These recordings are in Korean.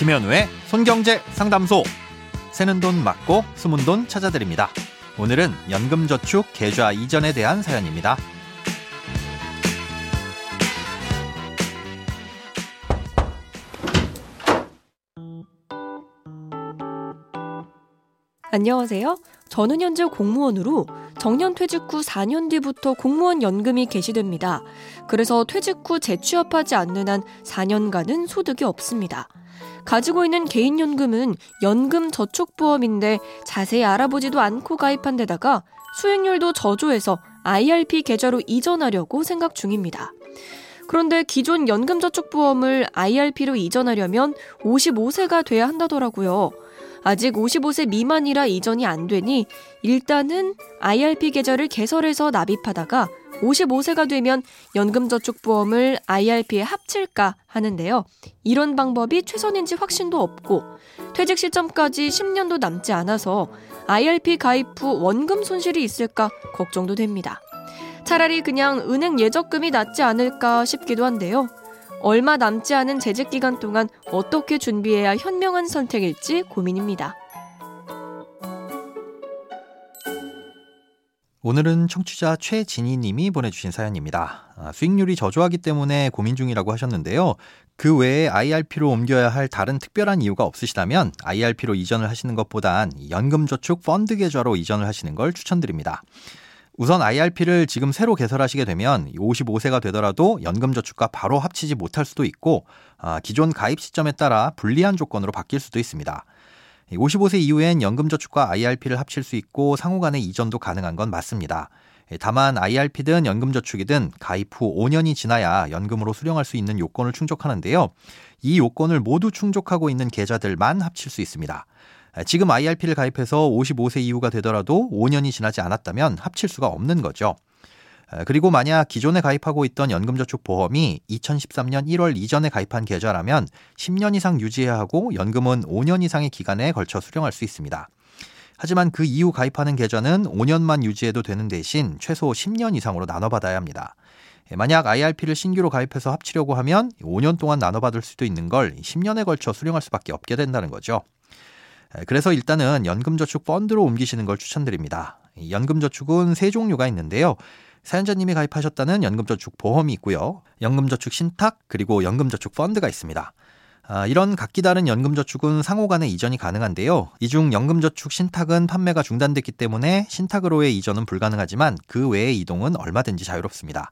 김현우의 손경제 상담소. 새는 돈 맞고 숨은 돈 찾아드립니다. 오늘은 연금저축 계좌 이전에 대한 사연입니다. 안녕하세요. 저는 현재 공무원으로 정년 퇴직 후 4년 뒤부터 공무원 연금이 개시됩니다. 그래서 퇴직 후 재취업하지 않는 한 4년간은 소득이 없습니다. 가지고 있는 개인연금은 연금저축보험인데 자세히 알아보지도 않고 가입한 데다가 수익률도 저조해서 IRP 계좌로 이전하려고 생각 중입니다. 그런데 기존 연금저축보험을 IRP로 이전하려면 55세가 돼야 한다더라고요. 아직 55세 미만이라 이전이 안 되니 일단은 IRP 계좌를 개설해서 납입하다가 55세가 되면 연금저축보험을 IRP에 합칠까 하는데요. 이런 방법이 최선인지 확신도 없고 퇴직 시점까지 10년도 남지 않아서 IRP 가입 후 원금 손실이 있을까 걱정도 됩니다. 차라리 그냥 은행 예적금이 낫지 않을까 싶기도 한데요. 얼마 남지 않은 재직 기간 동안 어떻게 준비해야 현명한 선택일지 고민입니다. 오늘은 청취자 최진희 님이 보내주신 사연입니다. 아, 수익률이 저조하기 때문에 고민 중이라고 하셨는데요. 그 외에 IRP로 옮겨야 할 다른 특별한 이유가 없으시다면 IRP로 이전을 하시는 것보단 연금저축 펀드 계좌로 이전을 하시는 걸 추천드립니다. 우선 IRP를 지금 새로 개설하시게 되면 55세가 되더라도 연금저축과 바로 합치지 못할 수도 있고 아, 기존 가입 시점에 따라 불리한 조건으로 바뀔 수도 있습니다. 55세 이후엔 연금저축과 IRP를 합칠 수 있고 상호 간의 이전도 가능한 건 맞습니다. 예, 다만 IRP든 연금저축이든 가입 후 5년이 지나야 연금으로 수령할 수 있는 요건을 충족하는데요. 이 요건을 모두 충족하고 있는 계좌들만 합칠 수 있습니다. 예, 지금 IRP를 가입해서 55세 이후가 되더라도 5년이 지나지 않았다면 합칠 수가 없는 거죠. 그리고 만약 기존에 가입하고 있던 연금저축 보험이 2013년 1월 이전에 가입한 계좌라면 10년 이상 유지해야 하고 연금은 5년 이상의 기간에 걸쳐 수령할 수 있습니다. 하지만 그 이후 가입하는 계좌는 5년만 유지해도 되는 대신 최소 10년 이상으로 나눠받아야 합니다. 만약 IRP를 신규로 가입해서 합치려고 하면 5년 동안 나눠받을 수도 있는 걸 10년에 걸쳐 수령할 수밖에 없게 된다는 거죠. 그래서 일단은 연금저축 펀드로 옮기시는 걸 추천드립니다. 연금저축은 세 종류가 있는데요. 사연자님이 가입하셨다는 연금저축 보험이 있고요. 연금저축 신탁 그리고 연금저축 펀드가 있습니다. 아, 이런 각기 다른 연금저축은 상호 간에 이전이 가능한데요. 이 중 연금저축 신탁은 판매가 중단됐기 때문에 신탁으로의 이전은 불가능하지만 그 외의 이동은 얼마든지 자유롭습니다.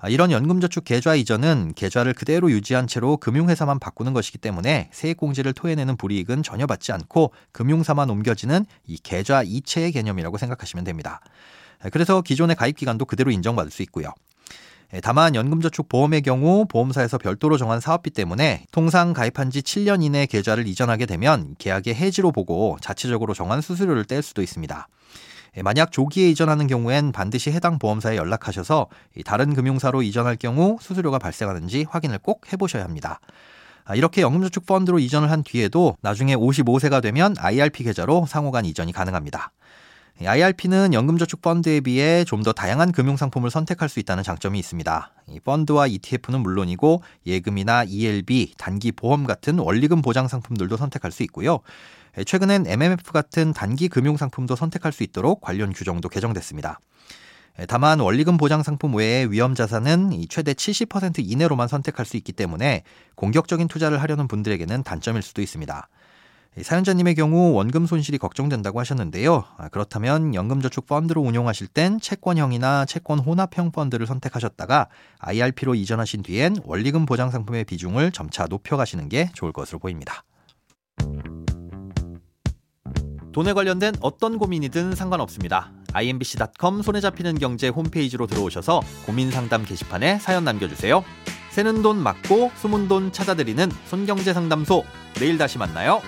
아, 이런 연금저축 계좌 이전은 계좌를 그대로 유지한 채로 금융회사만 바꾸는 것이기 때문에 세액공제를 토해내는 불이익은 전혀 받지 않고 금융사만 옮겨지는 이 계좌 이체의 개념이라고 생각하시면 됩니다. 그래서 기존의 가입 기간도 그대로 인정받을 수 있고요. 다만 연금저축 보험의 경우 보험사에서 별도로 정한 사업비 때문에 통상 가입한 지 7년 이내 계좌를 이전하게 되면 계약의 해지로 보고 자체적으로 정한 수수료를 뗄 수도 있습니다. 만약 조기에 이전하는 경우엔 반드시 해당 보험사에 연락하셔서 다른 금융사로 이전할 경우 수수료가 발생하는지 확인을 꼭 해보셔야 합니다. 아, 이렇게 연금저축 펀드로 이전을 한 뒤에도 나중에 55세가 되면 IRP 계좌로 상호간 이전이 가능합니다. IRP는 연금저축 펀드에 비해 좀 더 다양한 금융상품을 선택할 수 있다는 장점이 있습니다. 펀드와 ETF는 물론이고 예금이나 ELB, 단기 보험 같은 원리금 보장 상품들도 선택할 수 있고요. 최근엔 MMF 같은 단기 금융상품도 선택할 수 있도록 관련 규정도 개정됐습니다. 다만 원리금 보장 상품 외에 위험 자산은 최대 70% 이내로만 선택할 수 있기 때문에 공격적인 투자를 하려는 분들에게는 단점일 수도 있습니다. 사연자님의 경우 원금 손실이 걱정된다고 하셨는데요. 아, 그렇다면 연금저축 펀드로 운용하실 땐 채권형이나 채권 혼합형 펀드를 선택하셨다가 IRP로 이전하신 뒤엔 원리금 보장 상품의 비중을 점차 높여가시는 게 좋을 것으로 보입니다. 돈에 관련된 어떤 고민이든 상관없습니다. imbc.com 손에 잡히는 경제 홈페이지로 들어오셔서 고민 상담 게시판에 사연 남겨주세요. 새는 돈 맞고 숨은 돈 찾아드리는 손경제 상담소. 내일 다시 만나요.